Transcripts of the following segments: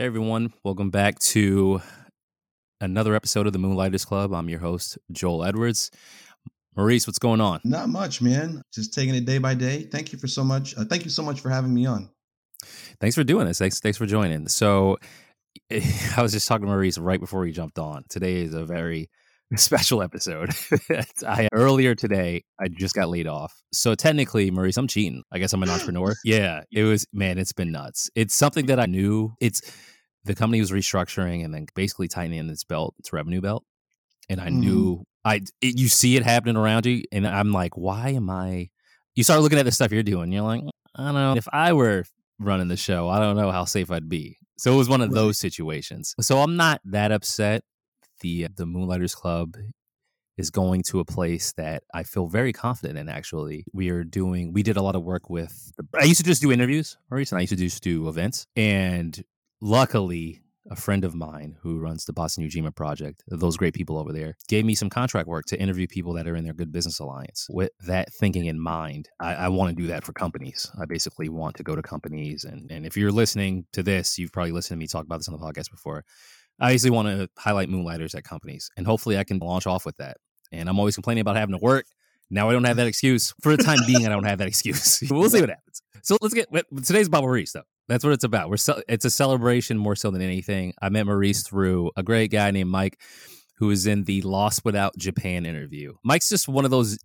Hey everyone, welcome back to another episode of the Moonlighters Club. I'm your host, Joel Edwards. Maurice, what's going on? Not much, man. Just taking it day by day. Thank you for so much. Uh, thank you so much for having me on. Thanks for doing this. Thanks, thanks for joining. So, I was just talking to Maurice right before he jumped on. Today is a very special episode. I earlier today, I just got laid off. So technically, Maurice, I'm cheating. I guess I'm an entrepreneur. yeah, it was man, it's been nuts. It's something that I knew. It's the company was restructuring and then basically tightening its belt, its revenue belt. And I mm. knew I it, you see it happening around you, and I'm like, why am I? You start looking at the stuff you're doing. You're like, I don't know if I were running the show, I don't know how safe I'd be. So it was one of those situations. So I'm not that upset the the Moonlighters Club is going to a place that I feel very confident in. Actually, we are doing. We did a lot of work with. I used to just do interviews, and I used to just do events. And luckily, a friend of mine who runs the Boston Ujima project, those great people over there, gave me some contract work to interview people that are in their Good Business Alliance. With that thinking in mind, I, I want to do that for companies. I basically want to go to companies. And, and if you're listening to this, you've probably listened to me talk about this on the podcast before. I obviously want to highlight moonlighters at companies, and hopefully I can launch off with that. And I'm always complaining about having to work. Now I don't have that excuse. For the time being, I don't have that excuse. we'll see what happens. So let's get today's about Maurice, though. That's what it's about. We're it's a celebration more so than anything. I met Maurice through a great guy named Mike, who was in the Lost Without Japan interview. Mike's just one of those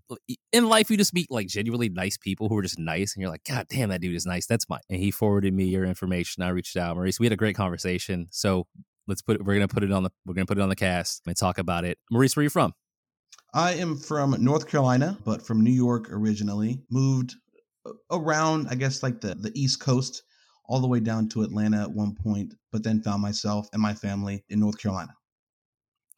in life you just meet like genuinely nice people who are just nice, and you're like, God damn, that dude is nice. That's Mike. And he forwarded me your information. I reached out, Maurice. We had a great conversation. So Let's put it, we're gonna put it on the we're gonna put it on the cast and talk about it. Maurice, where are you from? I am from North Carolina, but from New York originally. Moved around, I guess, like the the East Coast, all the way down to Atlanta at one point, but then found myself and my family in North Carolina.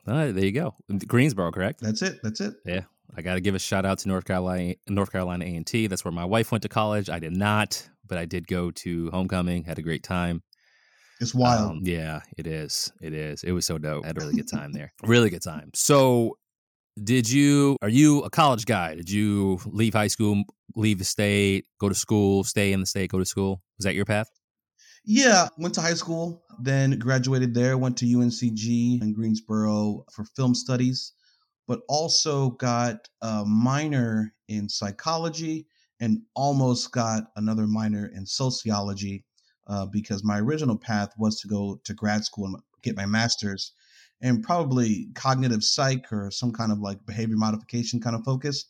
All right, there you go. Greensboro, correct? That's it. That's it. Yeah. I got to give a shout out to North Carolina, North Carolina A&T. That's where my wife went to college. I did not, but I did go to homecoming. Had a great time. It's wild. Um, yeah, it is. It is. It was so dope. I had a really good time there. Really good time. So, did you? Are you a college guy? Did you leave high school, leave the state, go to school, stay in the state, go to school? Was that your path? Yeah, went to high school, then graduated there. Went to UNCG in Greensboro for film studies, but also got a minor in psychology and almost got another minor in sociology uh, because my original path was to go to grad school and get my master's and probably cognitive psych or some kind of like behavior modification kind of focus.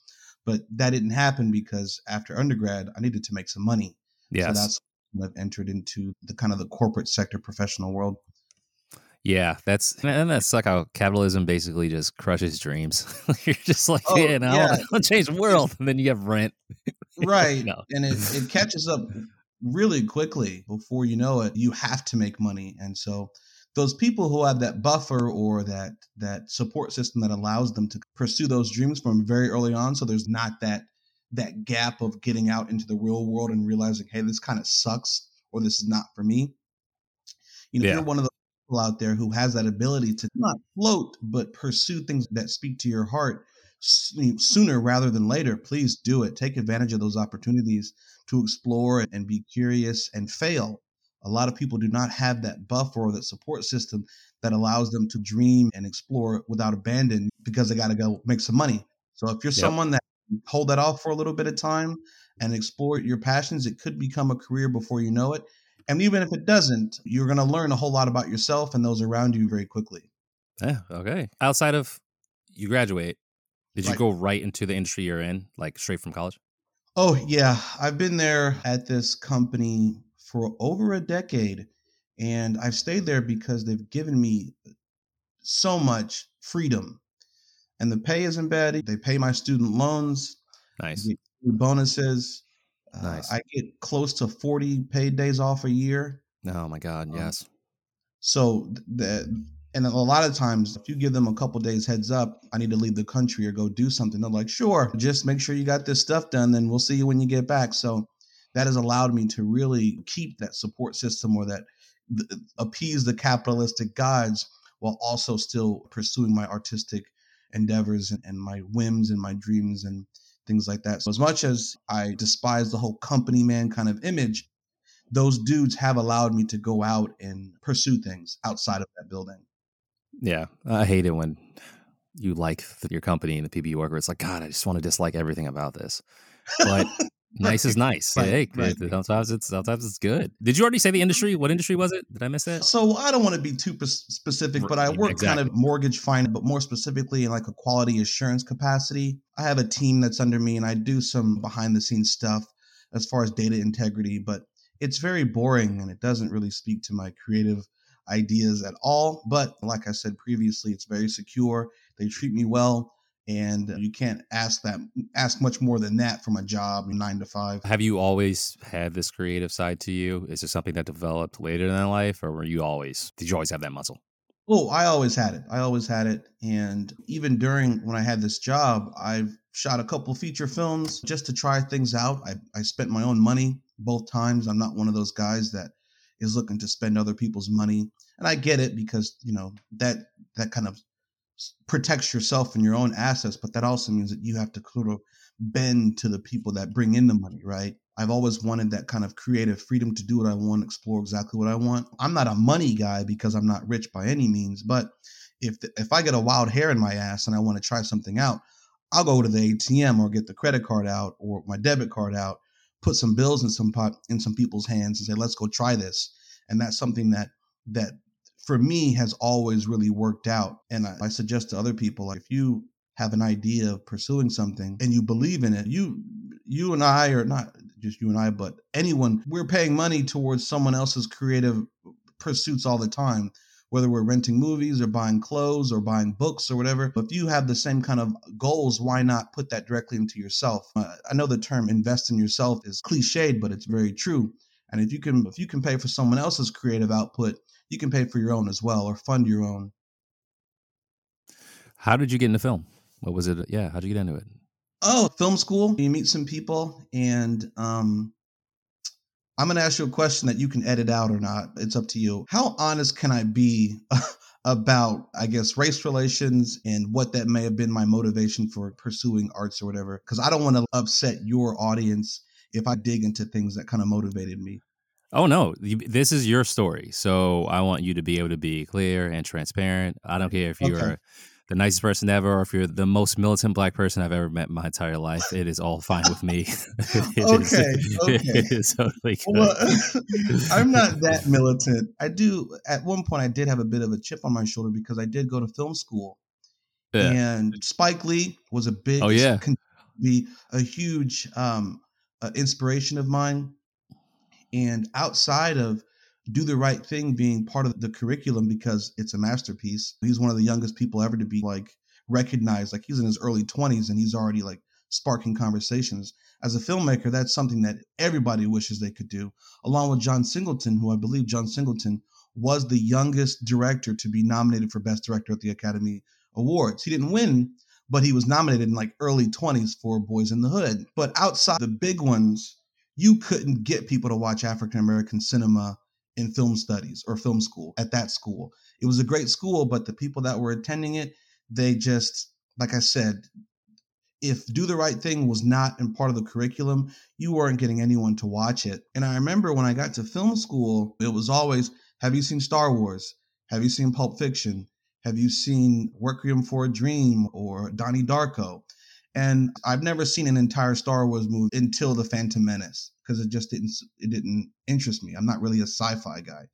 But that didn't happen because after undergrad, I needed to make some money. Yes. So that's I've entered into the kind of the corporate sector professional world. Yeah, that's and that's like how capitalism basically just crushes dreams. You're just like, oh, yeah, no, yeah. I'll change the world, and then you have rent, right? no. And it, it catches up really quickly before you know it you have to make money and so those people who have that buffer or that that support system that allows them to pursue those dreams from very early on so there's not that that gap of getting out into the real world and realizing hey this kind of sucks or this is not for me you know yeah. you're one of the people out there who has that ability to not float but pursue things that speak to your heart sooner rather than later, please do it. Take advantage of those opportunities to explore and be curious and fail. A lot of people do not have that buffer or that support system that allows them to dream and explore without abandon because they got to go make some money. So if you're yep. someone that hold that off for a little bit of time and explore your passions, it could become a career before you know it. And even if it doesn't, you're going to learn a whole lot about yourself and those around you very quickly. Yeah. Okay. Outside of you graduate, did you right. go right into the industry you're in, like straight from college? Oh, yeah. I've been there at this company for over a decade. And I've stayed there because they've given me so much freedom. And the pay isn't bad. They pay my student loans. Nice. Bonuses. Uh, nice. Uh, I get close to 40 paid days off a year. Oh, my God. Um, yes. So the, and a lot of times, if you give them a couple days heads up, I need to leave the country or go do something, they're like, sure, just make sure you got this stuff done, then we'll see you when you get back. So that has allowed me to really keep that support system or that appease the capitalistic gods while also still pursuing my artistic endeavors and, and my whims and my dreams and things like that. So as much as I despise the whole company man kind of image, those dudes have allowed me to go out and pursue things outside of that building. Yeah, I hate it when you like your company and the people you work with. It's like, God, I just want to dislike everything about this. But nice is nice. Right, hey, right. sometimes it's sometimes it's good. Did you already say the industry? What industry was it? Did I miss that? So I don't want to be too specific, but I work exactly. kind of mortgage finance, but more specifically in like a quality assurance capacity. I have a team that's under me, and I do some behind the scenes stuff as far as data integrity, but it's very boring and it doesn't really speak to my creative ideas at all. But like I said previously, it's very secure. They treat me well and you can't ask that ask much more than that from a job nine to five. Have you always had this creative side to you? Is it something that developed later in life or were you always did you always have that muscle? Oh i always had it. I always had it and even during when i had this job i've shot a couple feature films just to try things out. I, I spent my own money both times. I'm not one of those guys that is looking to spend other people's money and i get it because you know that that kind of protects yourself and your own assets, but that also means that you have to sort of bend to the people that bring in the money, right? I've always wanted that kind of creative freedom to do what I want, explore exactly what I want. I'm not a money guy because I'm not rich by any means, but if the, if I get a wild hair in my ass and I want to try something out, I'll go to the ATM or get the credit card out or my debit card out, put some bills in some pot in some people's hands and say, "Let's go try this." And that's something that that for me has always really worked out. And I, I suggest to other people, like if you have an idea of pursuing something and you believe in it, you you and I are not just you and I, but anyone, we're paying money towards someone else's creative pursuits all the time, whether we're renting movies or buying clothes or buying books or whatever. But if you have the same kind of goals, why not put that directly into yourself? Uh, I know the term invest in yourself is cliched, but it's very true. And if you can if you can pay for someone else's creative output, you can pay for your own as well or fund your own. How did you get into film? What was it? Yeah, how did you get into it? Oh, film school. You meet some people, and um, I'm going to ask you a question that you can edit out or not. It's up to you. How honest can I be about, I guess, race relations and what that may have been my motivation for pursuing arts or whatever? Because I don't want to upset your audience if I dig into things that kind of motivated me. Oh no, this is your story. So I want you to be able to be clear and transparent. I don't care if you're okay. the nicest person ever or if you're the most militant black person I've ever met in my entire life. It is all fine with me. okay, is, okay. totally well, I'm not that militant. I do at one point I did have a bit of a chip on my shoulder because I did go to film school. Yeah. And Spike Lee was a big Oh yeah. be a huge um uh, inspiration of mine and outside of do the right thing being part of the curriculum because it's a masterpiece he's one of the youngest people ever to be like recognized. Like he's in his early 20s and he's already like sparking conversations. As a filmmaker that's something that everybody wishes they could do along with john singleton who i believe john singleton was the youngest director to be nominated for best director at the academy awards. He didn't win but he was nominated in like early 20s for boys in the hood. But outside the big ones you couldn't get people to watch African American cinema in film studies or film school at that school. It was a great school, but the people that were attending it, they just, like I said, if Do the Right Thing was not in part of the curriculum, you weren't getting anyone to watch it. And I remember when I got to film school, it was always, have you seen Star Wars? Have you seen Pulp Fiction? Have you seen Requiem for a Dream or Donnie Darko? And I've never seen an entire Star Wars movie until The Phantom Menace because it just didn't it didn't interest me. I'm not really a sci-fi guy.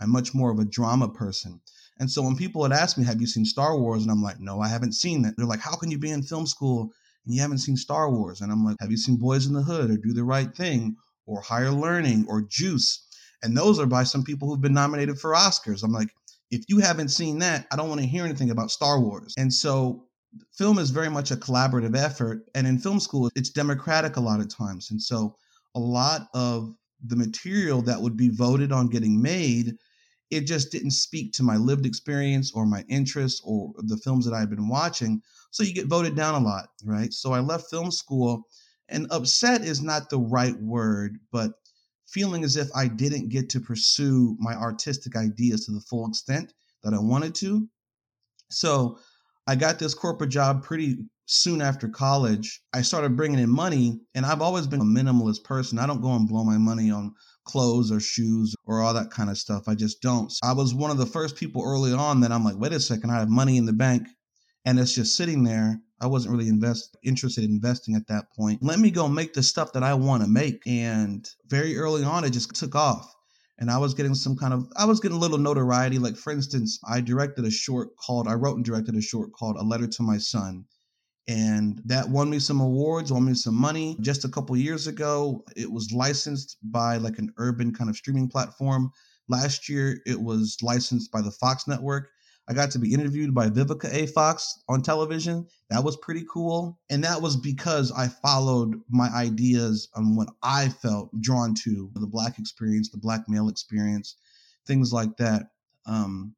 I'm much more of a drama person. And so when people had asked me, "Have you seen Star Wars?" and I'm like, "No, I haven't seen it." They're like, "How can you be in film school and you haven't seen Star Wars?" And I'm like, "Have you seen Boys in the Hood or Do the Right Thing or Higher Learning or Juice?" And those are by some people who've been nominated for Oscars. I'm like, if you haven't seen that, I don't want to hear anything about Star Wars. And so film is very much a collaborative effort and in film school it's democratic a lot of times. And so a lot of the material that would be voted on getting made it just didn't speak to my lived experience or my interests or the films that i've been watching. So you get voted down a lot right? So i left film school and upset is not the right word but feeling as if i didn't get to pursue my artistic ideas to the full extent that i wanted to. So I got this corporate job pretty soon after college. I started bringing in money, and I've always been a minimalist person. I don't go and blow my money on clothes or shoes or all that kind of stuff. I just don't. I was one of the first people early on that I'm like, wait a second, I have money in the bank and it's just sitting there. I wasn't really invest interested in investing at that point. Let me go make the stuff that I want to make. And very early on, it just took off. And I was getting some kind of, I was getting a little notoriety. Like, for instance, I directed a short called, I wrote and directed a short called A Letter to My Son and that won me some awards, won me some money. Just a couple years ago, it was licensed by like an urban kind of streaming platform. Last year, it was licensed by the Fox network. I got to be interviewed by Vivica A. Fox on television. That was pretty cool. And that was because I followed my ideas on what I felt drawn to the Black experience, the Black male experience, things like that. Um,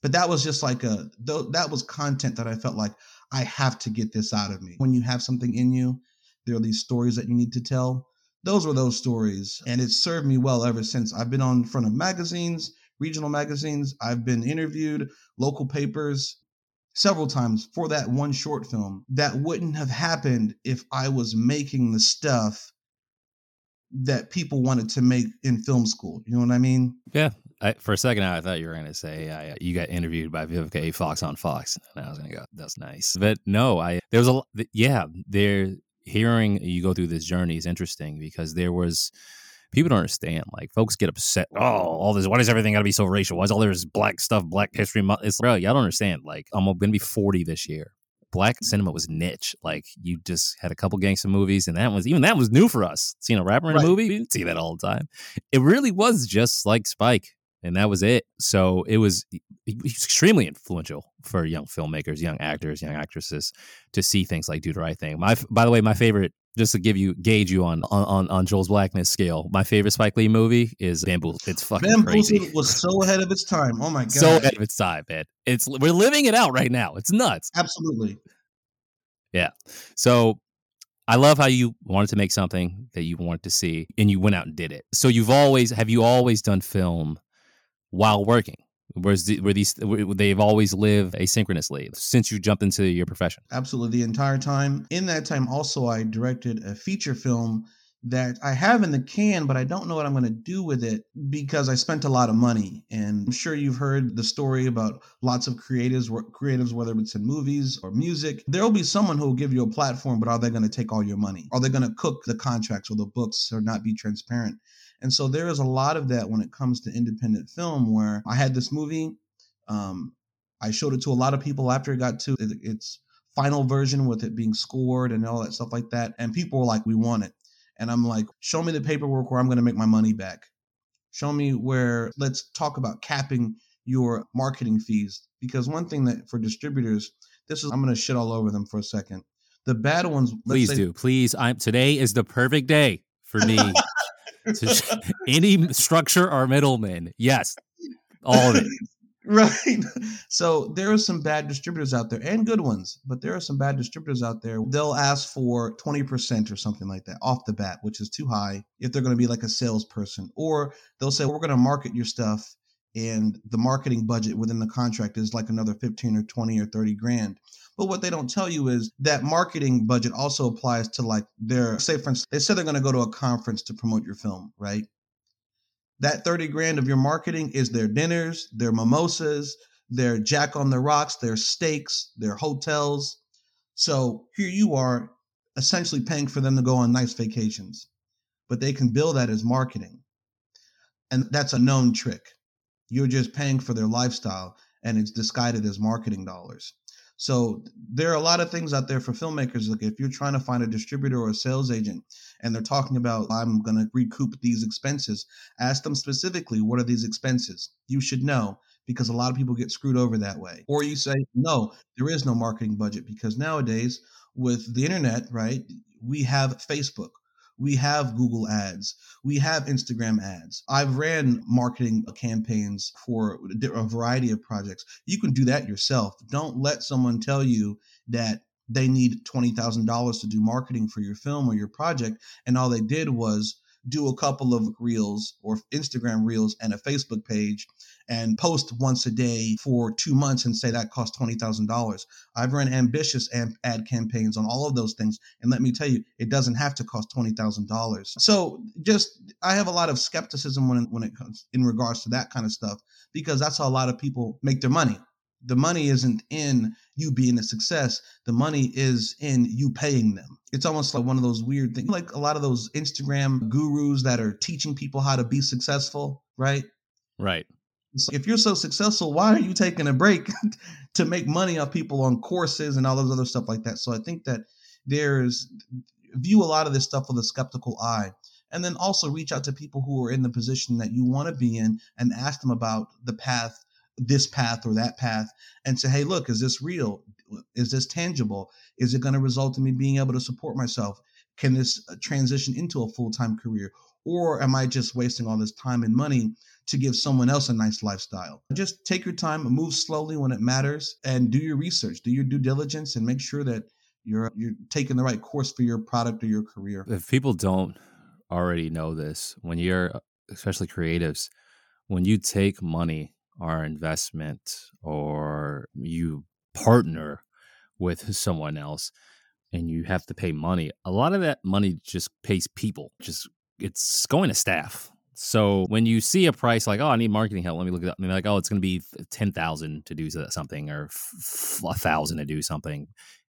but that was just like a, that was content that I felt like I have to get this out of me. When you have something in you, there are these stories that you need to tell. Those were those stories. And it served me well ever since. I've been on front of magazines, regional magazines. I've been interviewed, local papers, several times for that one short film. That wouldn't have happened if I was making the stuff that people wanted to make in film school. You know what I mean? Yeah, I, for a second, I thought you were going to say yeah, you got interviewed by Vivica A. Fox on Fox, and I was going to go, "That's nice." But no, I there was a yeah. There, hearing you go through this journey is interesting because there was people don't understand. Like folks get upset. Oh, oh, all this. Why does everything got to be so racial? Why is all this black stuff, Black History Month? It's bro, y'all don't understand. Like I'm going to be 40 this year black cinema was niche. Like you just had a couple gangster movies, and that was even that was new for us. Seeing a rapper in right. a movie, we didn't see that all the time. It really was just like Spike, and that was it. So it was extremely influential for young filmmakers, young actors, young actresses to see things like Do the Right Thing. My, by the way, my favorite. Just to give you gauge you on on on Joel's blackness scale, my favorite Spike Lee movie is Bamboo. It's fucking Bamboozled crazy. was so ahead of its time. Oh my god, so ahead of its time, man. It's we're living it out right now. It's nuts. Absolutely. Yeah. So I love how you wanted to make something that you wanted to see and you went out and did it. So you've always have you always done film while working? Whereas the, where these they've always lived asynchronously since you jumped into your profession. Absolutely, the entire time. In that time, also I directed a feature film that I have in the can, but I don't know what I'm going to do with it because I spent a lot of money. And I'm sure you've heard the story about lots of creatives, creatives, whether it's in movies or music. There will be someone who will give you a platform, but are they going to take all your money? Are they going to cook the contracts or the books or not be transparent? And so there is a lot of that when it comes to independent film where I had this movie. Um, I showed it to a lot of people after it got to its final version with it being scored and all that stuff like that. And people were like, we want it. And I'm like, show me the paperwork where I'm going to make my money back. Show me where, let's talk about capping your marketing fees. Because one thing that for distributors, this is, I'm going to shit all over them for a second. The bad ones. Please say, do. Please. I'm, today is the perfect day for me to any structure or middleman. Yes, all of it. Right. So there are some bad distributors out there and good ones, but there are some bad distributors out there. They'll ask for 20% or something like that off the bat, which is too high if they're going to be like a salesperson. Or they'll say, we're going to market your stuff and the marketing budget within the contract is like another 15 or 20 or 30 grand. But what they don't tell you is that marketing budget also applies to like their, say, for instance, they said they're going to go to a conference to promote your film, right? That 30 grand of your marketing is their dinners, their mimosas, their Jack on the Rocks, their steaks, their hotels. So here you are essentially paying for them to go on nice vacations, but they can bill that as marketing. And that's a known trick. You're just paying for their lifestyle and it's disguised as marketing dollars. So there are a lot of things out there for filmmakers. Like if you're trying to find a distributor or a sales agent and they're talking about, I'm going to recoup these expenses, ask them specifically, what are these expenses? You should know because a lot of people get screwed over that way. Or you say, no, there is no marketing budget because nowadays with the internet, right, we have Facebook we have Google ads. We have Instagram ads. I've ran marketing campaigns for a variety of projects. You can do that yourself. Don't let someone tell you that they need $20,000 to do marketing for your film or your project. And all they did was do a couple of reels or Instagram reels and a Facebook page and post once a day for two months and say that costs $20,000. I've run ambitious ad campaigns on all of those things. And let me tell you, it doesn't have to cost $20,000. So just, I have a lot of skepticism when, when it comes in regards to that kind of stuff, because that's how a lot of people make their money the money isn't in you being a success. The money is in you paying them. It's almost like one of those weird things like a lot of those instagram gurus that are teaching people how to be successful right? Right. So if you're so successful why are you taking a break to make money off people on courses and all those other stuff like that? So i think that there's view a lot of this stuff with a skeptical eye and then also reach out to people who are in the position that you want to be in and ask them about the path this path or that path and say, hey, look, is this real? Is this tangible? Is it going to result in me being able to support myself? Can this uh, transition into a full time career? Or am I just wasting all this time and money to give someone else a nice lifestyle? Just take your time, move slowly when it matters, and do your research, do your due diligence, and make sure that you're you're taking the right course for your product or your career. If people don't already know this, when you're especially creatives, when you take money our investment or you partner with someone else and you have to pay money a lot of that money just pays people just it's going to staff. So when you see a price like oh i need marketing help let me look it up and they're like oh it's going to be 10000 to do something or a thousand to do something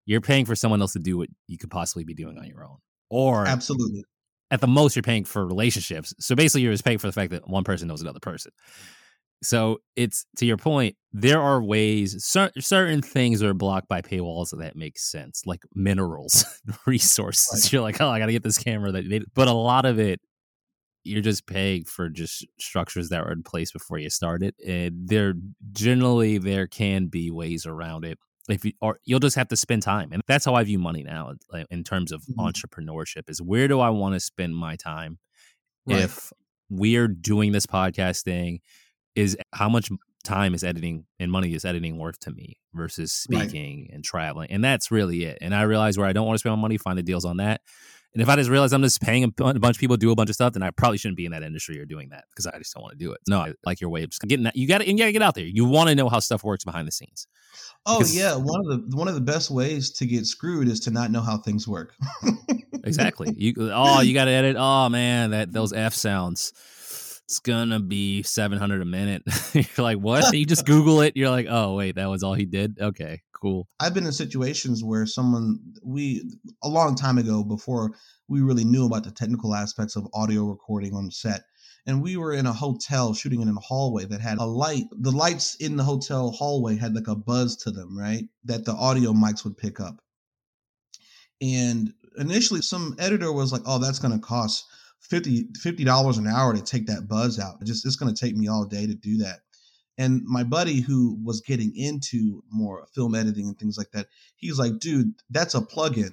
you're paying for someone else to do what you could possibly be doing on your own. Or absolutely. at the most you're paying for relationships. So basically you're just paying for the fact that one person knows another person so it's to your point, there are ways cer- certain things are blocked by paywalls that make sense, like minerals, resources. Right. You're like, oh, I got to get this camera that they, but a lot of it you're just paying for just structures that were in place before you started. And there generally there can be ways around it. If you or you'll just have to spend time. And that's how I view money now in terms of mm-hmm. entrepreneurship is where do I want to spend my time right. if we're doing this podcast thing is how much time is editing and money is editing worth to me versus speaking right. and traveling. And that's really it. And I realize where I don't want to spend my money, find the deals on that. And if I just realize I'm just paying a bunch of people to do a bunch of stuff, then I probably shouldn't be in that industry or doing that because I just don't want to do it. No, I like your way of just getting that. You got to, you got to get out there. You want to know how stuff works behind the scenes. Oh yeah, one of the one of the best ways to get screwed is to not know how things work. exactly. You oh, you got to edit. Oh man, that those f sounds it's gonna be 700 a minute. You're like what? You just google it you're like oh wait that was all he did? Okay cool. I've been in situations where someone we a long time ago before we really knew about the technical aspects of audio recording on set and we were in a hotel shooting in a hallway that had a light the lights in the hotel hallway had like a buzz to them right that the audio mics would pick up. And initially some editor was like oh that's going to cost 50 dollars an hour to take that buzz out. It just it's going to take me all day to do that. And my buddy who was getting into more film editing and things like that, he's like, dude, that's a plugin.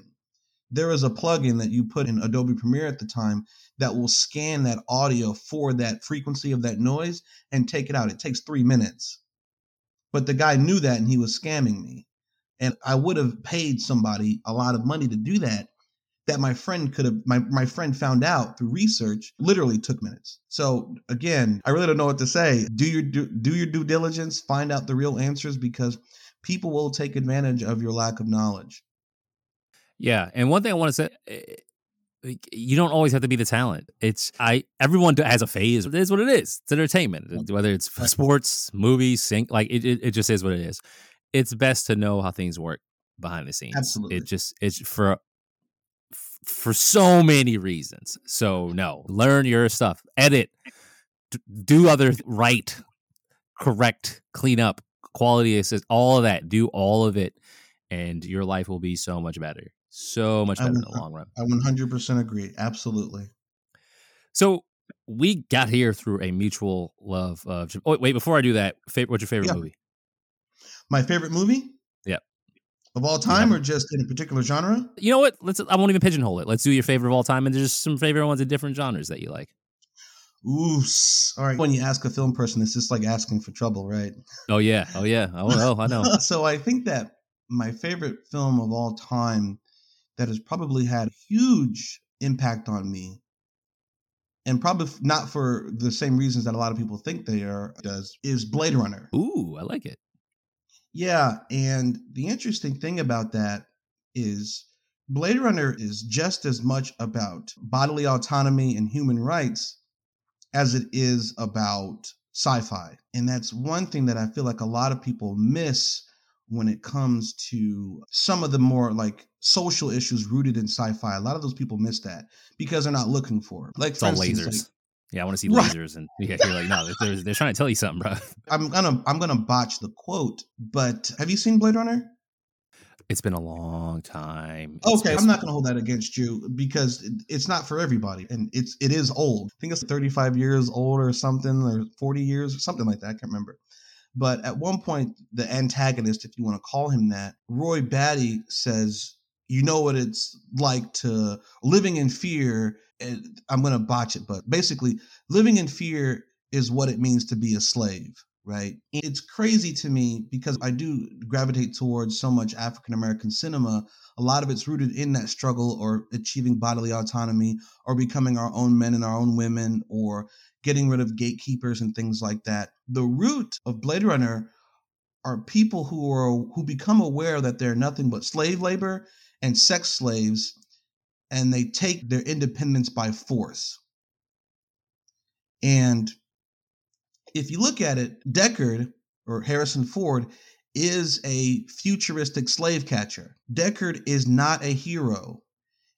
There is a plugin that you put in Adobe Premiere at the time that will scan that audio for that frequency of that noise and take it out. It takes three minutes. But the guy knew that and he was scamming me. And I would have paid somebody a lot of money to do that that my friend could have my, my friend found out through research literally took minutes. So again i really don't know what to say. Do your do, do your due diligence find out the real answers because people will take advantage of your lack of knowledge. Yeah and one thing i want to say eh, you don't always have to be the talent. It's i everyone has a phase. It is what it is. It's entertainment. Whether it's sports movies sync like it, it, it just is what it is. It's best to know how things work behind the scenes. Absolutely. it just it's for for so many reasons. So no, learn your stuff, edit, do other right, correct, clean up, quality assist, all of that. Do all of it, and your life will be so much better, so much better in the long run. I 100% agree. Absolutely. So we got here through a mutual love of. Oh wait, before I do that, what's your favorite yeah. movie? My favorite movie? Of all time yeah. or just in a particular genre? You know what? Let's I won't even pigeonhole it. Let's do your favorite of all time and there's some favorite ones in different genres that you like. Ooh, all right. When you ask a film person, it's just like asking for trouble, right? Oh yeah, oh yeah, oh no, oh, I know. so I think that my favorite film of all time that has probably had a huge impact on me and probably not for the same reasons that a lot of people think they are does is Blade Runner. Ooh, I like it. Yeah, and the interesting thing about that is Blade Runner is just as much about bodily autonomy and human rights as it is about sci-fi. And that's one thing that I feel like a lot of people miss when it comes to some of the more like social issues rooted in sci-fi. A lot of those people miss that because they're not looking for it. Like all instance, lasers. like- yeah, I want to see Right. lasers, and yeah, you're like, no, they're, they're trying to tell you something, bro. I'm gonna I'm gonna botch the quote, but have you seen Blade Runner? It's been a long time. It's Okay, I'm not going to hold that against you because it's not for everybody, and it's it is old. I think it's 35 years old or something, or 40 years or something like that. I can't remember. But at one point, the antagonist, if you want to call him that, Roy Batty says, "You know what it's like to living in fear." I'm going to botch it, but basically, living in fear is what it means to be a slave right? It's crazy to me because I do gravitate towards so much African American cinema. A lot of it's rooted in that struggle or achieving bodily autonomy or becoming our own men and our own women or getting rid of gatekeepers and things like that. The root of Blade Runner are people who are who become aware that they're nothing but slave labor and sex slaves and they take their independence by force. And if you look at it, Deckard or Harrison Ford is a futuristic slave catcher. Deckard is not a hero.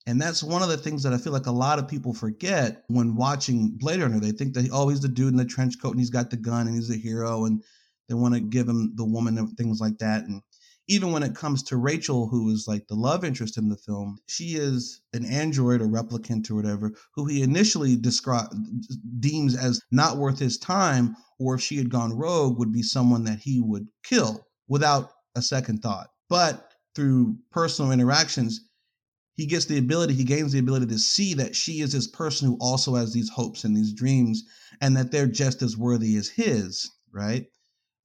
And that's one of the things that I feel like a lot of people forget when watching Blade Runner. They think that, oh, he's the dude in the trench coat and he's got the gun and he's a hero and they want to give him the woman and things like that. And even when it comes to Rachel, who is like the love interest in the film, she is an android or replicant or whatever, who he initially describe deems as not worth his time, or if she had gone rogue, would be someone that he would kill without a second thought. But through personal interactions, he gets the ability, he gains the ability to see that she is this person who also has these hopes and these dreams, and that they're just as worthy as his, right?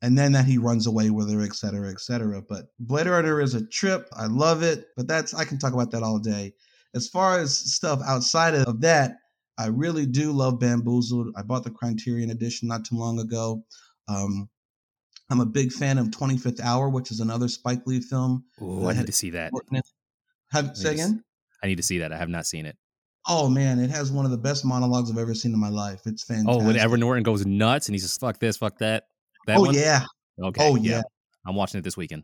And then that he runs away with her, et cetera, et cetera. But Blade Runner is a trip. I love it, but that's I can talk about that all day. As far as stuff outside of that, I really do love Bamboozled. I bought the Criterion edition not too long ago. Um, I'm a big fan of 25th Hour, which is another Spike Lee film. Ooh, I need to see that. Have, say Yes. again? I need to see that. I have not seen it. Oh man, it has one of the best monologues I've ever seen in my life. It's fantastic. Oh, when Edward Norton goes nuts and he's just fuck this, fuck that. That oh one? yeah. Okay. Oh yeah. I'm watching it this weekend.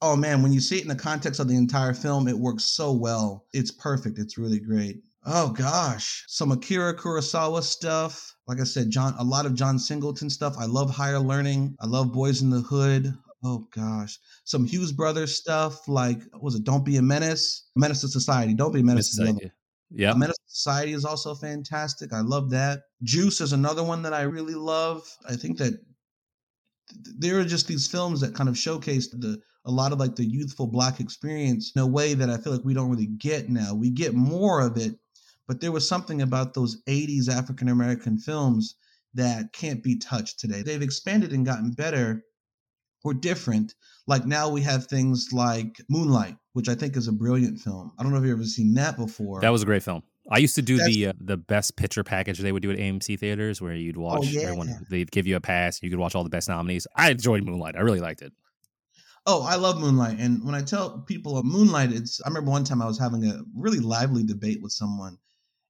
Oh man, when you see it in the context of the entire film, it works so well. It's perfect. It's really great. Oh gosh, some Akira Kurosawa stuff. Like I said, John, a lot of John Singleton stuff. I love Higher Learning. I love Boys in the Hood. Oh gosh, some Hughes Brothers stuff. Like what was it? Don't be a menace. Menace to society. Don't be a menace. To other. yeah. Menace to Society is also fantastic. I love that. Juice is another one that I really love. I think that th- there are just these films that kind of showcase the a lot of like the youthful black experience in a way that I feel like we don't really get now. We get more of it, but there was something about those 80s African American films that can't be touched today. They've expanded and gotten better or different. Like now we have things like Moonlight, which I think is a brilliant film. I don't know if you've ever seen that before. That was a great film. I used to do That's- the uh, the best picture package they would do at AMC theaters, where you'd watch Oh, yeah. everyone. They'd give you a pass. You could watch all the best nominees. I enjoyed Moonlight. I really liked it. Oh, I love Moonlight. And when I tell people of Moonlight, it's I remember one time I was having a really lively debate with someone.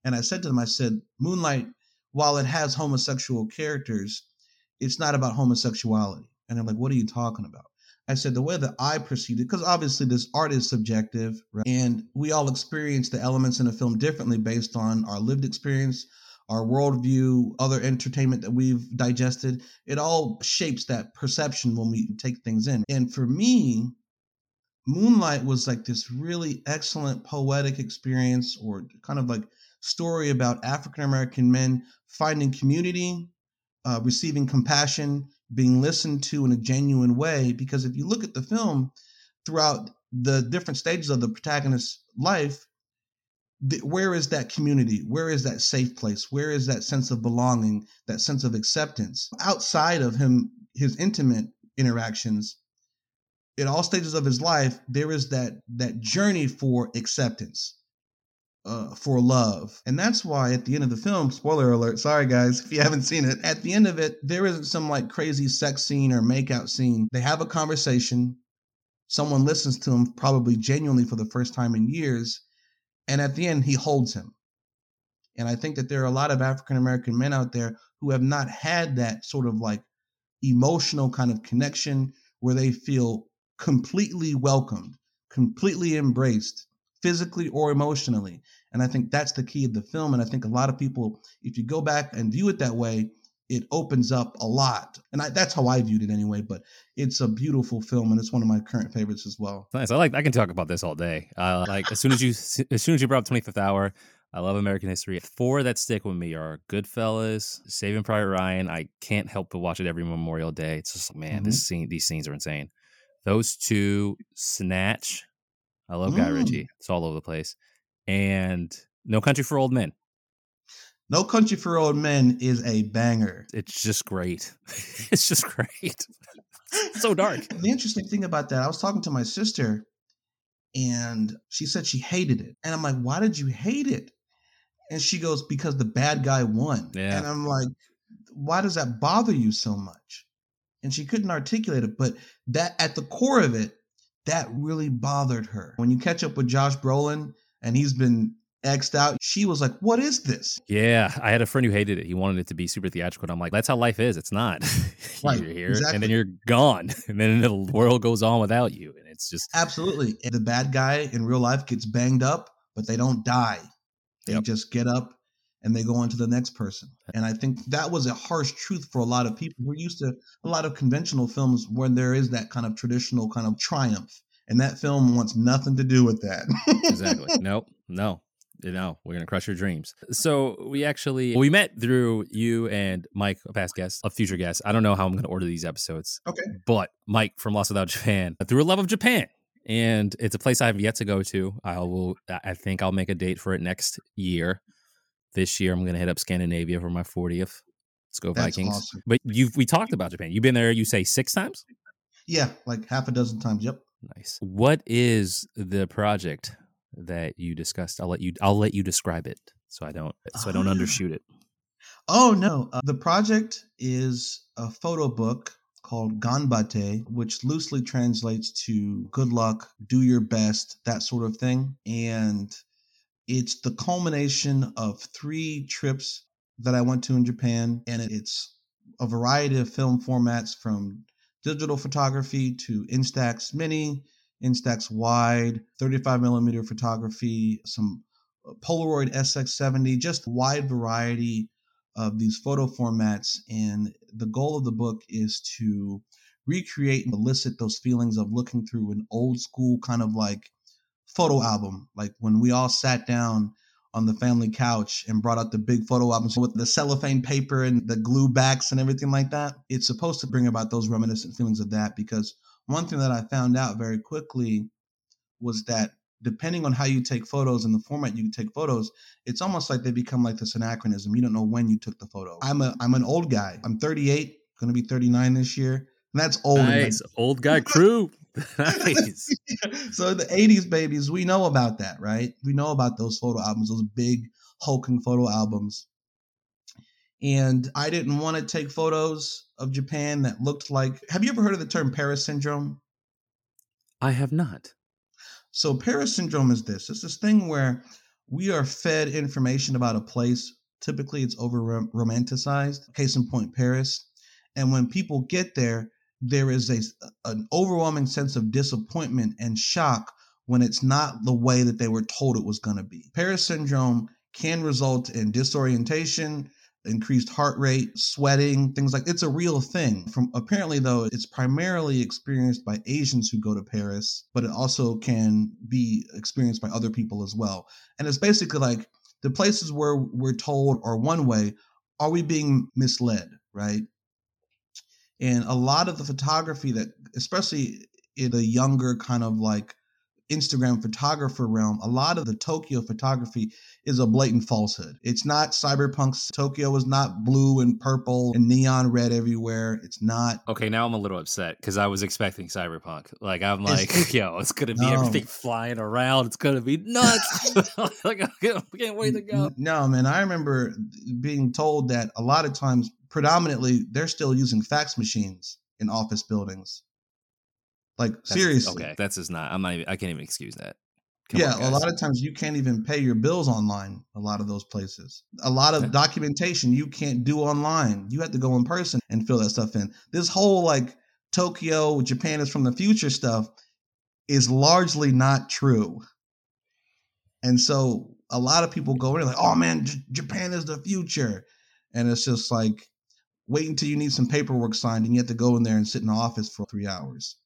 And I said to them, I said, Moonlight, while it has homosexual characters, it's not about homosexuality. And they're like, what are you talking about? I said, the way that I perceived it, because obviously this art is subjective, right? and we all experience the elements in a film differently based on our lived experience, our worldview, other entertainment that we've digested. It all shapes that perception when we take things in. And for me, Moonlight was like this really excellent poetic experience or kind of like story about African American men finding community, uh, receiving compassion, being listened to in a genuine way. Because if you look at the film throughout the different stages of the protagonist's life, th- where is that community? Where is that safe place? Where is that sense of belonging, that sense of acceptance? Outside of him, his intimate interactions, in all stages of his life, there is that that journey for acceptance uh, for love. And that's why at the end of the film, spoiler alert, sorry guys if you haven't seen it, at the end of it, there isn't some like crazy sex scene or makeout scene. They have a conversation. Someone listens to him probably genuinely for the first time in years. And at the end, he holds him. And I think that there are a lot of African American men out there who have not had that sort of like emotional kind of connection where they feel completely welcomed, completely embraced, physically or emotionally. And I think that's the key of the film. And I think a lot of people, if you go back and view it that way, it opens up a lot. And I, that's how I viewed it anyway. But it's a beautiful film, and it's one of my current favorites as well. Nice. I like. I can talk about this all day. Uh, like as soon as you as soon as you brought up Twenty Fifth Hour, I love American history. Four that stick with me are Goodfellas, Saving Private Ryan. I can't help but watch it every Memorial Day. It's just man, mm-hmm. this scene, these scenes are insane. Those two, Snatch. I love mm. Guy Ritchie. It's all over the place. And No Country for Old Men. No Country for Old Men is a banger. It's just great. it's just great. so dark. The interesting thing about that, I was talking to my sister and she said she hated it. And I'm like, why did you hate it? And she goes, because the bad guy won. Yeah. And I'm like, why does that bother you so much? And she couldn't articulate it, but that at the core of it, that really bothered her. When you catch up with Josh Brolin and he's been X'd out, she was like, What is this? Yeah. I had a friend who hated it. He wanted it to be super theatrical. And I'm like, That's how life is. It's not. Right, you're here exactly. and then you're gone. And then the world goes on without you. And it's just. Absolutely. The bad guy in real life gets banged up, but they don't die. They yep. just get up and they go on to the next person. And I think that was a harsh truth for a lot of people. We're used to a lot of conventional films where there is that kind of traditional kind of triumph. And that film wants nothing to do with that. exactly. Nope. No. You know, we're gonna crush your dreams. So we actually we met through you and Mike, a past guest, a future guest. I don't know how I'm gonna order these episodes. Okay. But Mike from Lost Without Japan, through a love of Japan and it's a place I have yet to go to. I will. I think I'll make a date for it next year. This year, I'm going to hit up Scandinavia for my 40th. Let's go That's Vikings! Awesome. But you've we talked about Japan. You've been there. You say six times? Yeah, like half a dozen times. Yep. Nice. What is the project that you discussed? I'll let you. I'll let you describe it so I don't so I don't uh, undershoot it. Oh no, uh, the project is a photo book called Ganbatte, which loosely translates to good luck, do your best, that sort of thing. And it's the culmination of three trips that I went to in Japan, and it's a variety of film formats from digital photography to Instax Mini, Instax Wide, 35 millimeter photography, some uh, Polaroid SX70, just wide variety of these photo formats. And the goal of the book is to recreate and elicit those feelings of looking through an old school kind of like photo album, like when we all sat down on the family couch and brought out the big photo albums with the cellophane paper and the glue backs and everything like that. It's supposed to bring about those reminiscent feelings of that because one thing that I found out very quickly was that depending on how you take photos and the format you take photos, it's almost like they become like this anachronism. You don't know when you took the photo. I'm a I'm an old guy. I'm 38, going to be 39 this year. And that's old. Nice. Old guy crew. nice. so the 80s babies, we know about that, right? We know about those photo albums, those big hulking photo albums. And I didn't want to take photos of Japan that looked like Have you ever heard of the term Paris syndrome? I have not. So Paris syndrome is this. It's this thing where we are fed information about a place. Typically it's over romanticized. Case in point, Paris. And when people get there, there is a an overwhelming sense of disappointment and shock when it's not the way that they were told it was going to be. Paris syndrome can result in disorientation, increased heart rate, sweating, things like it's a real thing. From apparently though, it's primarily experienced by Asians who go to Paris, but it also can be experienced by other people as well. And it's basically like the places where we're told are one way, are we being misled, right? And a lot of the photography that, especially in younger kind of like Instagram photographer realm, a lot of the Tokyo photography is a blatant falsehood. It's not cyberpunk's Tokyo is not blue and purple and neon red everywhere. It's not. Okay, now I'm a little upset because I was expecting cyberpunk. Like I'm like, it's, yo, it's gonna be no. everything flying around. It's gonna be nuts. like I can't, I can't wait to go. No, man, I remember being told that a lot of times, predominantly, they're still using fax machines in office buildings. Like that's, seriously. Okay, that's just not. I'm not. Even, I can't even excuse that. Come yeah, on, a lot of times you can't even pay your bills online. A lot of those places. A lot of documentation you can't do online. You have to go in person and fill that stuff in. This whole like Tokyo, Japan is from the future stuff is largely not true. And so a lot of people go in like, "Oh man, J- Japan is the future," and it's just like, wait until you need some paperwork signed, and you have to go in there and sit in the office for three hours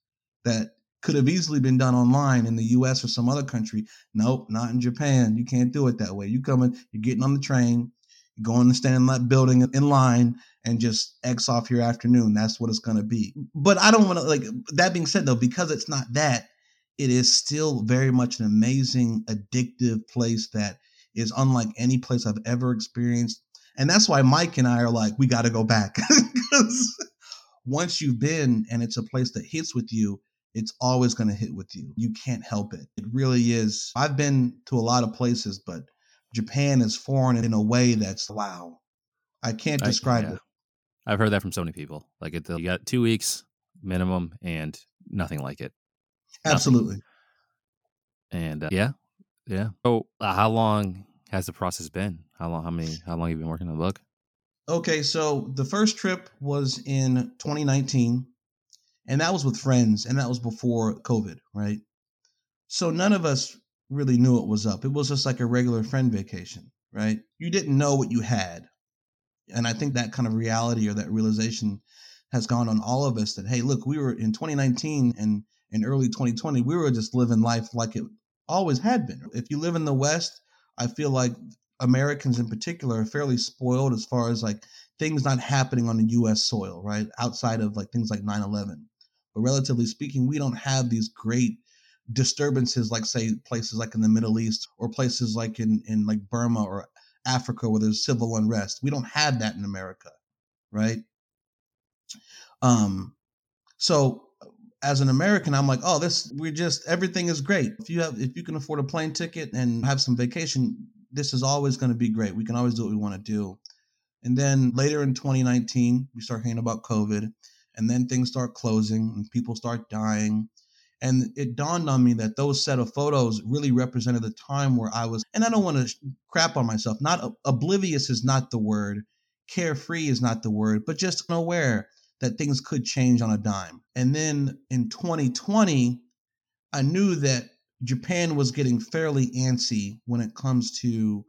that could have easily been done online in the US or some other country. Nope, not in Japan. You can't do it that way. You coming, you're getting on the train, you're going to stand in that building in line and just X off your afternoon. That's what it's to be. But I don't want to, like, that being said, though, because it's not that, it is still very much an amazing, addictive place that is unlike any place I've ever experienced. And that's why Mike and I are like, we got to go back. Because once you've been and it's a place that hits with you, it's always going to hit with you. You can't help it. It really is. I've been to a lot of places, but Japan is foreign in a way that's wow. I can't describe I, yeah. it. I've heard that from so many people. Like it, you got two weeks minimum and nothing like it. Nothing. Absolutely. And uh, yeah, yeah. So, uh, how long has the process been? How long? How many? How long have you been working on the book? Okay, so the first trip was in 2019 and that was with friends and that was before covid right? So none of us really knew it was up. It was just like a regular friend vacation right? You didn't know what you had. And i think that kind of reality or that realization has gone on all of us that hey look we were in 2019 and in early 2020 we were just living life like it always had been. If you live in the west i feel like americans in particular are fairly spoiled as far as like things not happening on the us soil right? Outside of like things like 9-11 but relatively speaking, we don't have these great disturbances like say places like in the Middle East or places like in in like Burma or Africa where there's civil unrest. We don't have that in America, right? Um so as an American, I'm like, oh, this we're just everything is great. If you have if you can afford a plane ticket and have some vacation, this is always going to be great. We can always do what we want to do. And then later in 2019, we start hearing about COVID and then things start closing and people start dying and it dawned on me that those set of photos really represented the time where I was, and I don't want to crap on myself. Not oblivious is not the word, carefree is not the word, but just aware that things could change on a dime. And then in 2020, I knew that Japan was getting fairly antsy when it comes to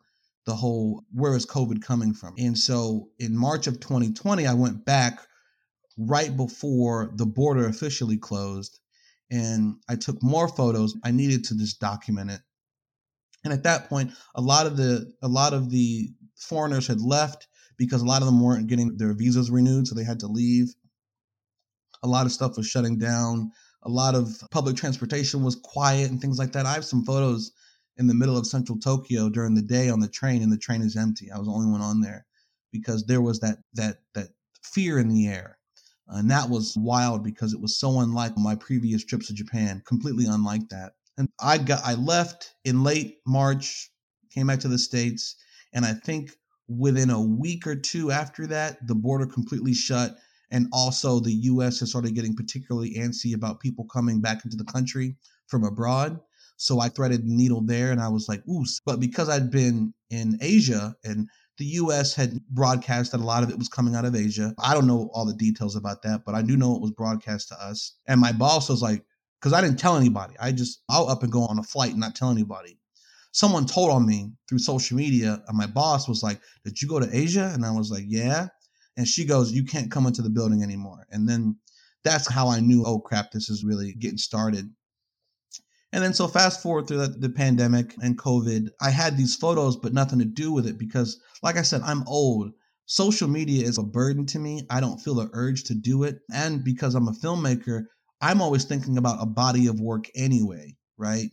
the whole where is COVID coming from. And so in March of 2020, I went back right before the border officially closed. And I took more photos. I needed to just document it. And at that point, a lot of the a lot of the foreigners had left because a lot of them weren't getting their visas renewed, so they had to leave. A lot of stuff was shutting down. A lot of public transportation was quiet and things like that. I have some photos in the middle of central Tokyo during the day on the train, and the train is empty. I was the only one on there because there was that that that fear in the air. And that was wild because it was so unlike my previous trips to Japan, completely unlike that. And I got I left in late March, came back to the States, and I think within a week or two after that, the border completely shut. And also the US has started getting particularly antsy about people coming back into the country from abroad. So I threaded the needle there and I was like, ooh. But because I'd been in Asia and the US had broadcast that a lot of it was coming out of Asia. I don't know all the details about that, but I do know it was broadcast to us. And my boss was like, because I didn't tell anybody. I just, I'll up and go on a flight and not tell anybody. Someone told on me through social media, and my boss was like, Did you go to Asia? And I was like, Yeah. And she goes, You can't come into the building anymore. And then that's how I knew, oh crap, this is really getting started. And then so fast forward through the, the, pandemic and COVID, I had these photos, but nothing to do with it because, like I said, I'm old. Social media is a burden to me. I don't feel the urge to do it. And because I'm a filmmaker, I'm always thinking about a body of work anyway, right?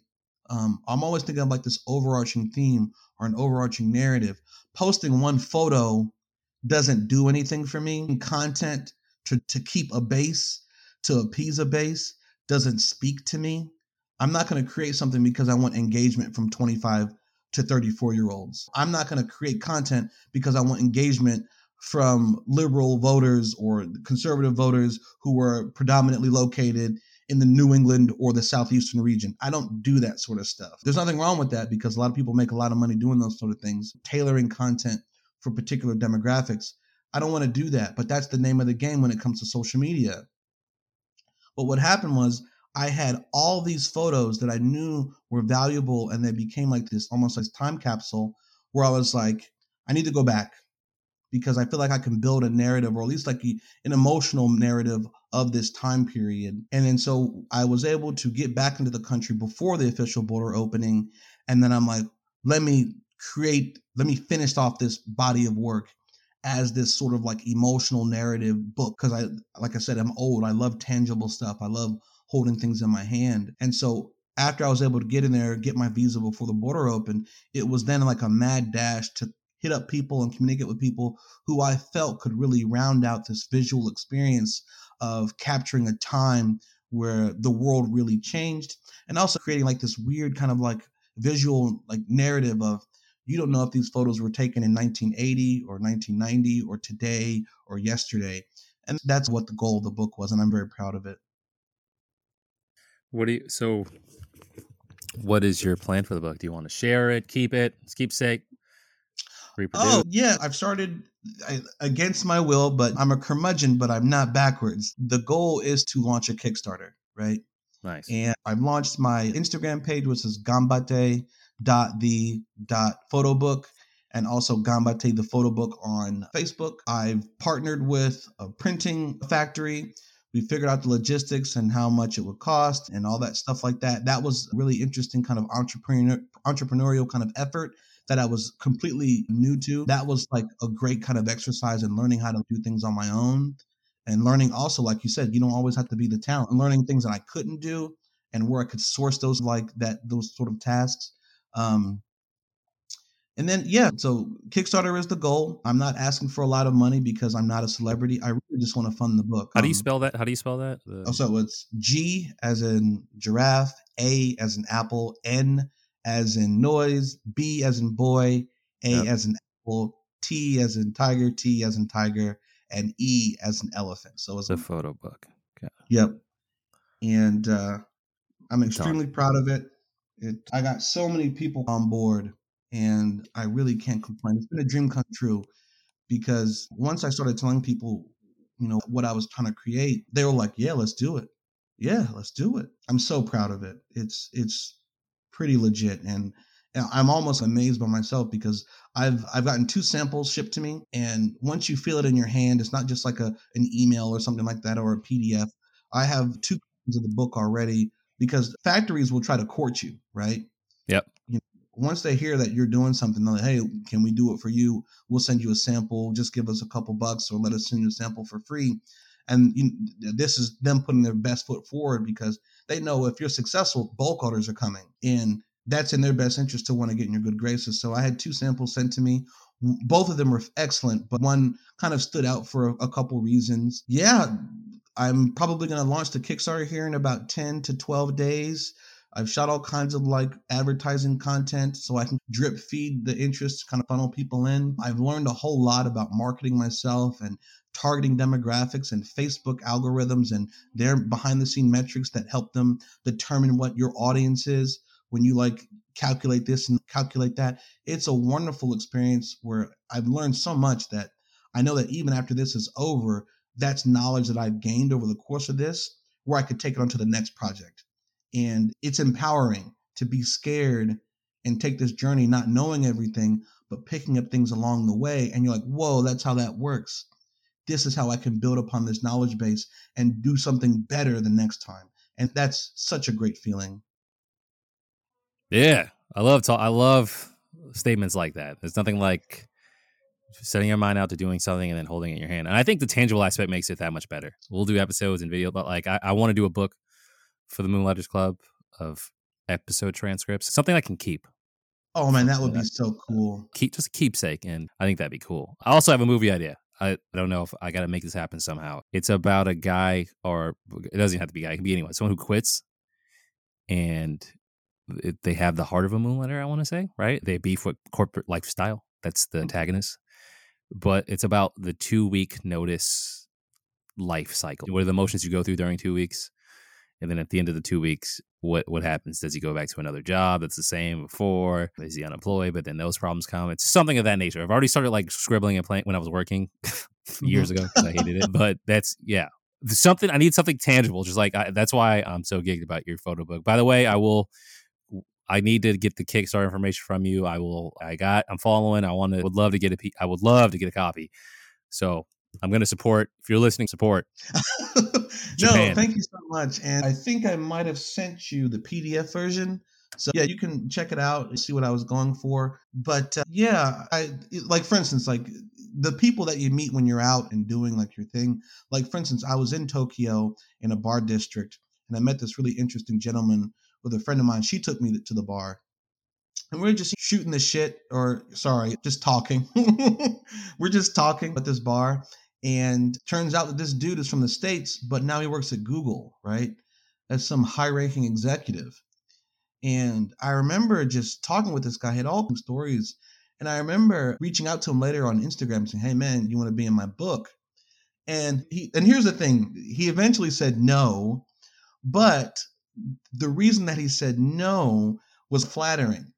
Um, I'm always thinking of like this overarching theme or an overarching narrative. Posting one photo doesn't do anything for me. Content to, to keep a base, to appease a base, doesn't speak to me. I'm not going to create something because I want engagement from 25 to 34 year olds. I'm not going to create content because I want engagement from liberal voters or conservative voters who are predominantly located in the New England or the southeastern region. I don't do that sort of stuff. There's nothing wrong with that because a lot of people make a lot of money doing those sort of things, tailoring content for particular demographics. I don't want to do that, but that's the name of the game when it comes to social media. But what happened was I had all these photos that I knew were valuable and they became like this almost like time capsule where I was like, I need to go back because I feel like I can build a narrative or at least like an emotional narrative of this time period. And then so I was able to get back into the country before the official border opening. And then I'm like, let me create, let me finish off this body of work as this sort of like emotional narrative book. Cause I, like I said, I'm old. I love tangible stuff. I love holding things in my hand. And so after I was able to get in there, get my visa before the border opened, it was then like a mad dash to hit up people and communicate with people who I felt could really round out this visual experience of capturing a time where the world really changed. And also creating like this weird kind of like visual like narrative of you don't know if these photos were taken in 1980 or 1990 or today or yesterday. And that's what the goal of the book was and i'm very proud of it what do you so what is your plan for the book do you want to share it keep it keepsake reproduce? Oh, yeah. I've started I, against my will, but I'm a curmudgeon, but I'm not backwards. The goal is to launch a Kickstarter, right? Nice. And I've launched my Instagram page, which is ganbatte dot the dot photo book and also Ganbatte the photo book on Facebook. I've partnered with a printing factory. We figured out the logistics and how much it would cost and all that stuff like that. That was really interesting kind of entrepreneur entrepreneurial kind of effort that I was completely new to. That was like a great kind of exercise in learning how to do things on my own and learning also, like you said, you don't always have to be the talent, And learning things that I couldn't do and where I could source those like that, those sort of tasks. Um, and then, yeah, so Kickstarter is the goal. I'm not asking for a lot of money because I'm not a celebrity. I just want to fund the book. How do you um, spell that? How do you spell that? The... Oh, so it's G as in giraffe, A as in apple, N as in noise, B as in boy, A yep. as in apple, T as in tiger, T as in tiger, and E as an elephant. So it's a photo book. Okay. Yep. And uh, I'm extremely proud of it. it. I got so many people on board, and I really can't complain. It's been a dream come true because once I started telling people, you know, what I was trying to create, they were like, "Yeah, let's do it. Yeah, let's do it." I'm so proud of it. It's it's pretty legit. And I'm almost amazed by myself because I've I've gotten two samples shipped to me, and once you feel it in your hand, it's not just like a an email or something like that or a PDF. I have two copies of the book already because factories will try to court you, right? Yep. Once they hear that you're doing something, they're like, "Hey, can we do it for you? We'll send you a sample. Just give us a couple bucks, or let us send you a sample for free." And you this is them putting their best foot forward because they know if you're successful, bulk orders are coming. And that's in their best interest to want to get in your good graces. So I had two samples sent to me. Both of them were excellent, but one kind of stood out for a, couple reasons. Yeah, I'm probably going to launch the Kickstarter here in about 10 to 12 days. I've shot all kinds of like advertising content so I can drip feed the interest, kind of funnel people in. I've learned a whole lot about marketing myself and targeting demographics and Facebook algorithms and their behind the scene metrics that help them determine what your audience is when you like calculate this and calculate that. It's a wonderful experience where I've learned so much that I know that even after this is over, that's knowledge that I've gained over the course of this where I could take it on to the next project. And it's empowering to be scared and take this journey not knowing everything, but picking up things along the way. And you're like, whoa, that's how that works this is how I can build upon this knowledge base and do something better the next time. And that's such a great feeling. Yeah, I love I love statements like that. There's nothing like setting your mind out to doing something and then holding it in your hand. And I think the tangible aspect makes it that much better. We'll do episodes and video, but like I, I want to do a book for the Moonlighters Club of episode transcripts, something I can keep. Oh man, that would be so cool. Keep just a keepsake, and I think that'd be cool. I also have a movie idea. I, I don't know if I got to make this happen somehow. It's about a guy, or it doesn't have to be a guy. It can be anyone. Someone who quits, and it, they have the heart of a moonlighter. I want to say, right? They beef with corporate lifestyle. That's the mm. antagonist. But it's about the two week notice life cycle. What are the emotions you go through during two weeks? And then at the end of the two weeks, what what happens? Does he go back to another job that's the same before? Is he unemployed? But then those problems come. It's something of that nature. I've already started like scribbling and playing when I was working years ago I hated it. But that's yeah, something. I need something tangible. Just like I, that's why I'm so geeked about your photo book. By the way, I will. I need to get the Kickstarter information from you. I will. I got. I'm following. I want to. Would love to get a. I would love to get a copy. So I'm going to support. If you're listening, support. no, thank you so much. And I think I might have sent you the PDF version. So yeah, you can check it out and see what I was going for. But uh, yeah, I like for instance, like the people that you meet when you're out and doing like your thing. Like for instance, I was in Tokyo in a bar district, and I met this really interesting gentleman with a friend of mine. She took me to the bar, and we're just shooting the shit, or sorry, just talking. we're just talking at this bar, and turns out that this dude is from the States, but now he works at Google, right? As some high ranking executive. And I remember just talking with this guy, he had all stories. And I remember reaching out to him later on Instagram saying, Hey man, you want to be in my book? And he and here's the thing, he eventually said no, but the reason that he said no was flattering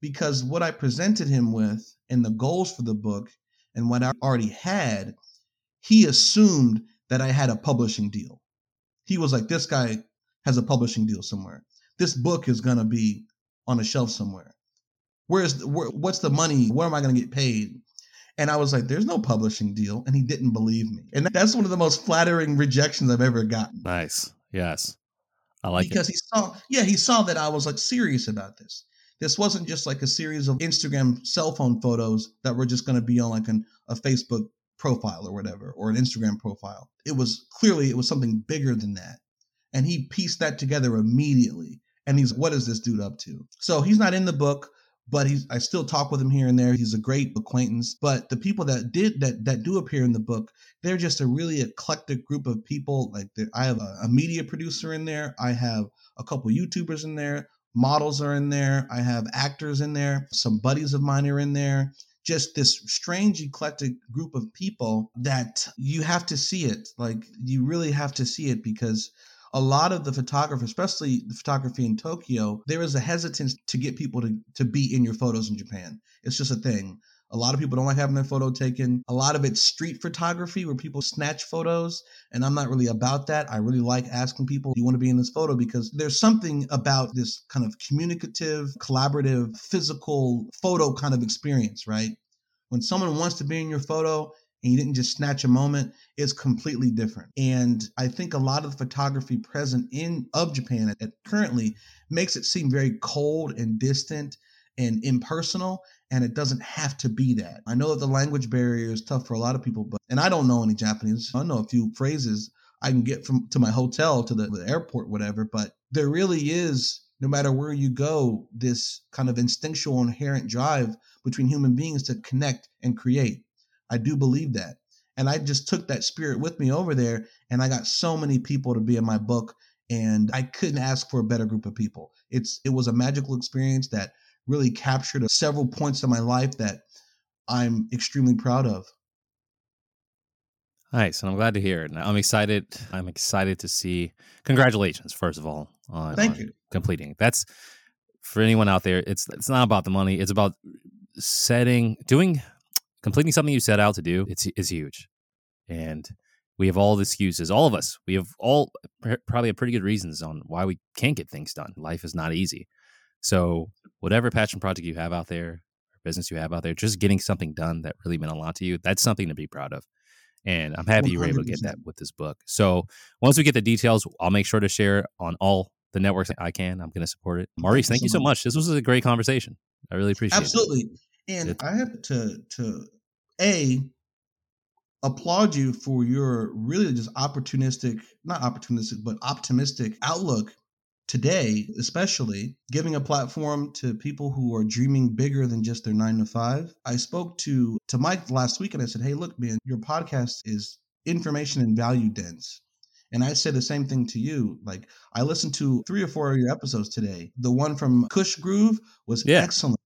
because what I presented him with and the goals for the book and what I already had he assumed that I had a publishing deal. He was like, this guy has a publishing deal somewhere. This book is going to be on a shelf somewhere. Where's where, what's the money? Where am I going to get paid? And I was like, there's no publishing deal. And he didn't believe me. And that's one of the most flattering rejections I've ever gotten. Nice. Yes. I like it. because it. he saw, yeah, he saw that I was like serious about this. This wasn't just like a series of Instagram cell phone photos that were just going to be on like an, a Facebook profile or whatever, or an Instagram profile. It was clearly it was something bigger than that. And he pieced that together immediately. And he's what is this dude up to? So he's not in the book, but he's I still talk with him here and there. He's a great acquaintance. But the people that did that that do appear in the book, they're just a really eclectic group of people. Like I have a, a media producer in there. I have a couple YouTubers in there. Models are in there. I have actors in there. Some buddies of mine are in there just this strange eclectic group of people that you have to see it like you really have to see it because a lot of the photography especially the photography in tokyo there is a hesitance to get people to, to be in your photos in japan. It's just a thing a lot of people don't like having their photo taken. A lot of it's street photography where people snatch photos. And I'm not really about that. I really like asking people, you want to be in this photo? Because there's something about this kind of communicative, collaborative, physical photo kind of experience, right? When someone wants to be in your photo and you didn't just snatch a moment, it's completely different. And I think a lot of the photography present in of Japan at, at currently makes it seem very cold and distant and impersonal and it doesn't have to be that. I know that the language barrier is tough for a lot of people, but and I don't know any Japanese. I know a few phrases I can get from to my hotel to the, the airport, whatever. But there really is, no matter where you go, this kind of instinctual inherent drive between human beings to connect and create. I do believe that. And I just took that spirit with me over there, and I got so many people to be in my book, and I couldn't ask for a better group of people. It's it was a magical experience that really captured several points of my life that I'm extremely proud of. Nice, and I'm glad to hear it. I'm excited. I'm excited to see. Congratulations, first of all, on, Thank on you. completing. That's for anyone out there. It's it's not about the money. It's about setting, doing, completing something you set out to do. It's is huge, and we have all the excuses. All of us. We have all probably have pretty good reasons on why we can't get things done. Life is not easy. So whatever passion project you have out there, or business you have out there, just getting something done that really meant a lot to you, that's something to be proud of. And I'm happy 100%. you were able to get that with this book. So once we get the details, I'll make sure to share on all the networks I can. I'm going to support it. Maurice, thank, thank you so much. This was a great conversation. I really appreciate Absolutely. it. Absolutely. And I have to to a applaud you for your really just opportunistic, not opportunistic, but optimistic outlook today, especially giving a platform to people who are dreaming bigger than just their nine to five. I spoke to to Mike last week and I said, Hey, look, man, your podcast is information and value dense. And I said the same thing to you. Like I listened to three or four of your episodes today. The one from Kush Groove was yeah. excellent.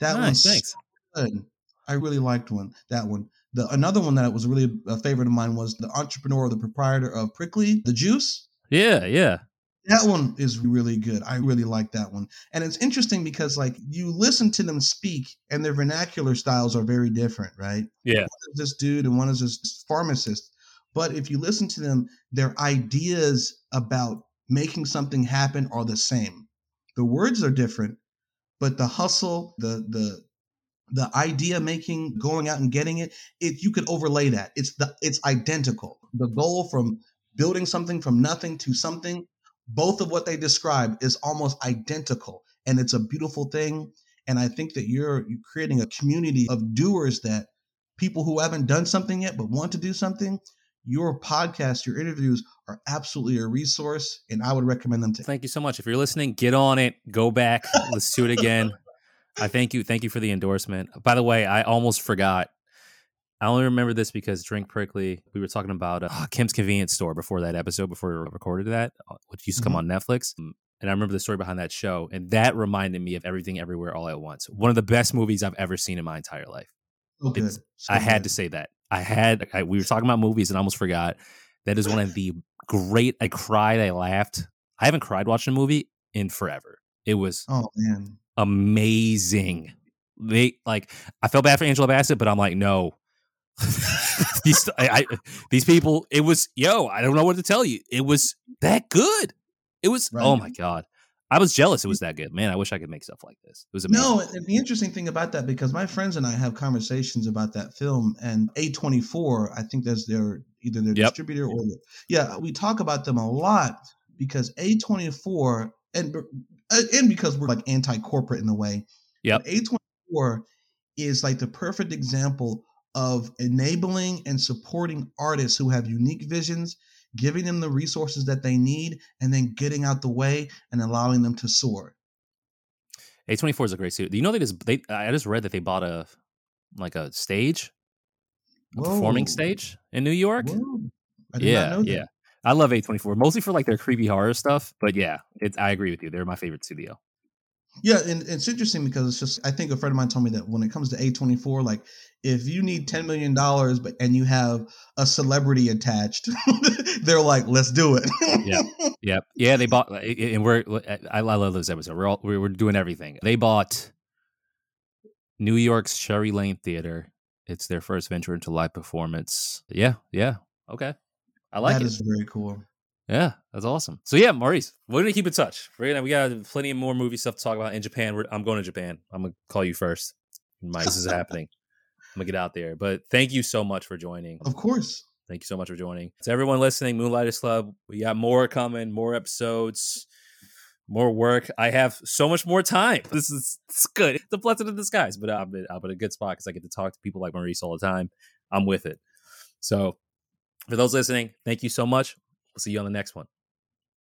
That nice, was thanks. good. I really liked one. That one. The another one that was really a favorite of mine was the entrepreneur, the proprietor of Prickly, the juice. Yeah, yeah. That one is really good. I really like that one. And it's interesting because like you listen to them speak and their vernacular styles are very different, right? Yeah. this dude and one is this pharmacist. But if you listen to them, their ideas about making something happen are the same. The words are different, but the hustle, the the the idea making, going out and getting it, it you could overlay that. It's the it's identical. The goal from building something from nothing to something, both of what they describe is almost identical. And it's a beautiful thing. And I think that you're, you're creating a community of doers that people who haven't done something yet but want to do something, your podcast, your interviews are absolutely a resource, and I would recommend them to. Thank you so much. If you're listening, get on it. Go back. Let's do it again. I thank you. Thank you for the endorsement. By the way, I almost forgot. I only remember this because Drink Prickly. We were talking about uh, Kim's Convenience Store before that episode, before we recorded that, uh, which used to come mm-hmm. on Netflix. Mm, and I remember the story behind that show, and that reminded me of Everything Everywhere All at Once. One of the best movies I've ever seen in my entire life. Good. So I had to say that. I had. I, we were talking about movies, and I almost forgot. That is one of the great. I cried. I laughed. I haven't cried watching a movie in forever. It was. Oh man amazing. They like I felt bad for Angela Bassett, but I'm like, no. these I, I, these people, it was yo, I don't know what to tell you. It was that good. It was right. oh my god. I was jealous it was that good. Man, I wish I could make stuff like this. It was amazing. No, and the interesting thing about that, because my friends and I have conversations about that film, and A24, I think that's their either their yep. distributor or yeah, we talk about them a lot because A24 and uh, and because we're like anti-corporate in a way. Yeah. A24 is like the perfect example of enabling and supporting artists who have unique visions, giving them the resources that they need, and then getting out the way and allowing them to soar. A24 is a great suit. You know they just they I just read that they bought a like a stage, a performing stage in New York. yeah, yeah. I love A24 mostly for like their creepy horror stuff, but yeah, it, I agree with you. They're my favorite studio. Yeah, and it's interesting because it's just I think a friend of mine told me that when it comes to A24, like if you need ten million dollars, but and you have a celebrity attached, they're like, let's do it. yeah, yeah, yeah. They bought, eh, eh, and we're eh, I, love those episodes. We're all we're doing everything. They bought New York's Cherry Lane Theater. It's their first venture into live performance. Yeah, yeah. Okay. I like that it. That is very cool. Yeah, that's awesome. So yeah, Maurice, we're gonna keep in touch. We're gonna we got plenty of more movie stuff to talk about in Japan. We're, I'm going to Japan. I'm gonna call you first. My, this is happening. I'm gonna get out there. But thank you so much for joining. Of course. Thank you so much for joining. To everyone listening, Moonlighters Club, we got more coming, more episodes, more work. I have so much more time. This is it's good. It's a blessing in disguise, but I'm, I'm in a good spot because I get to talk to people like Maurice all the time. I'm with it. So for those listening, thank you so much. We'll see you on the next one.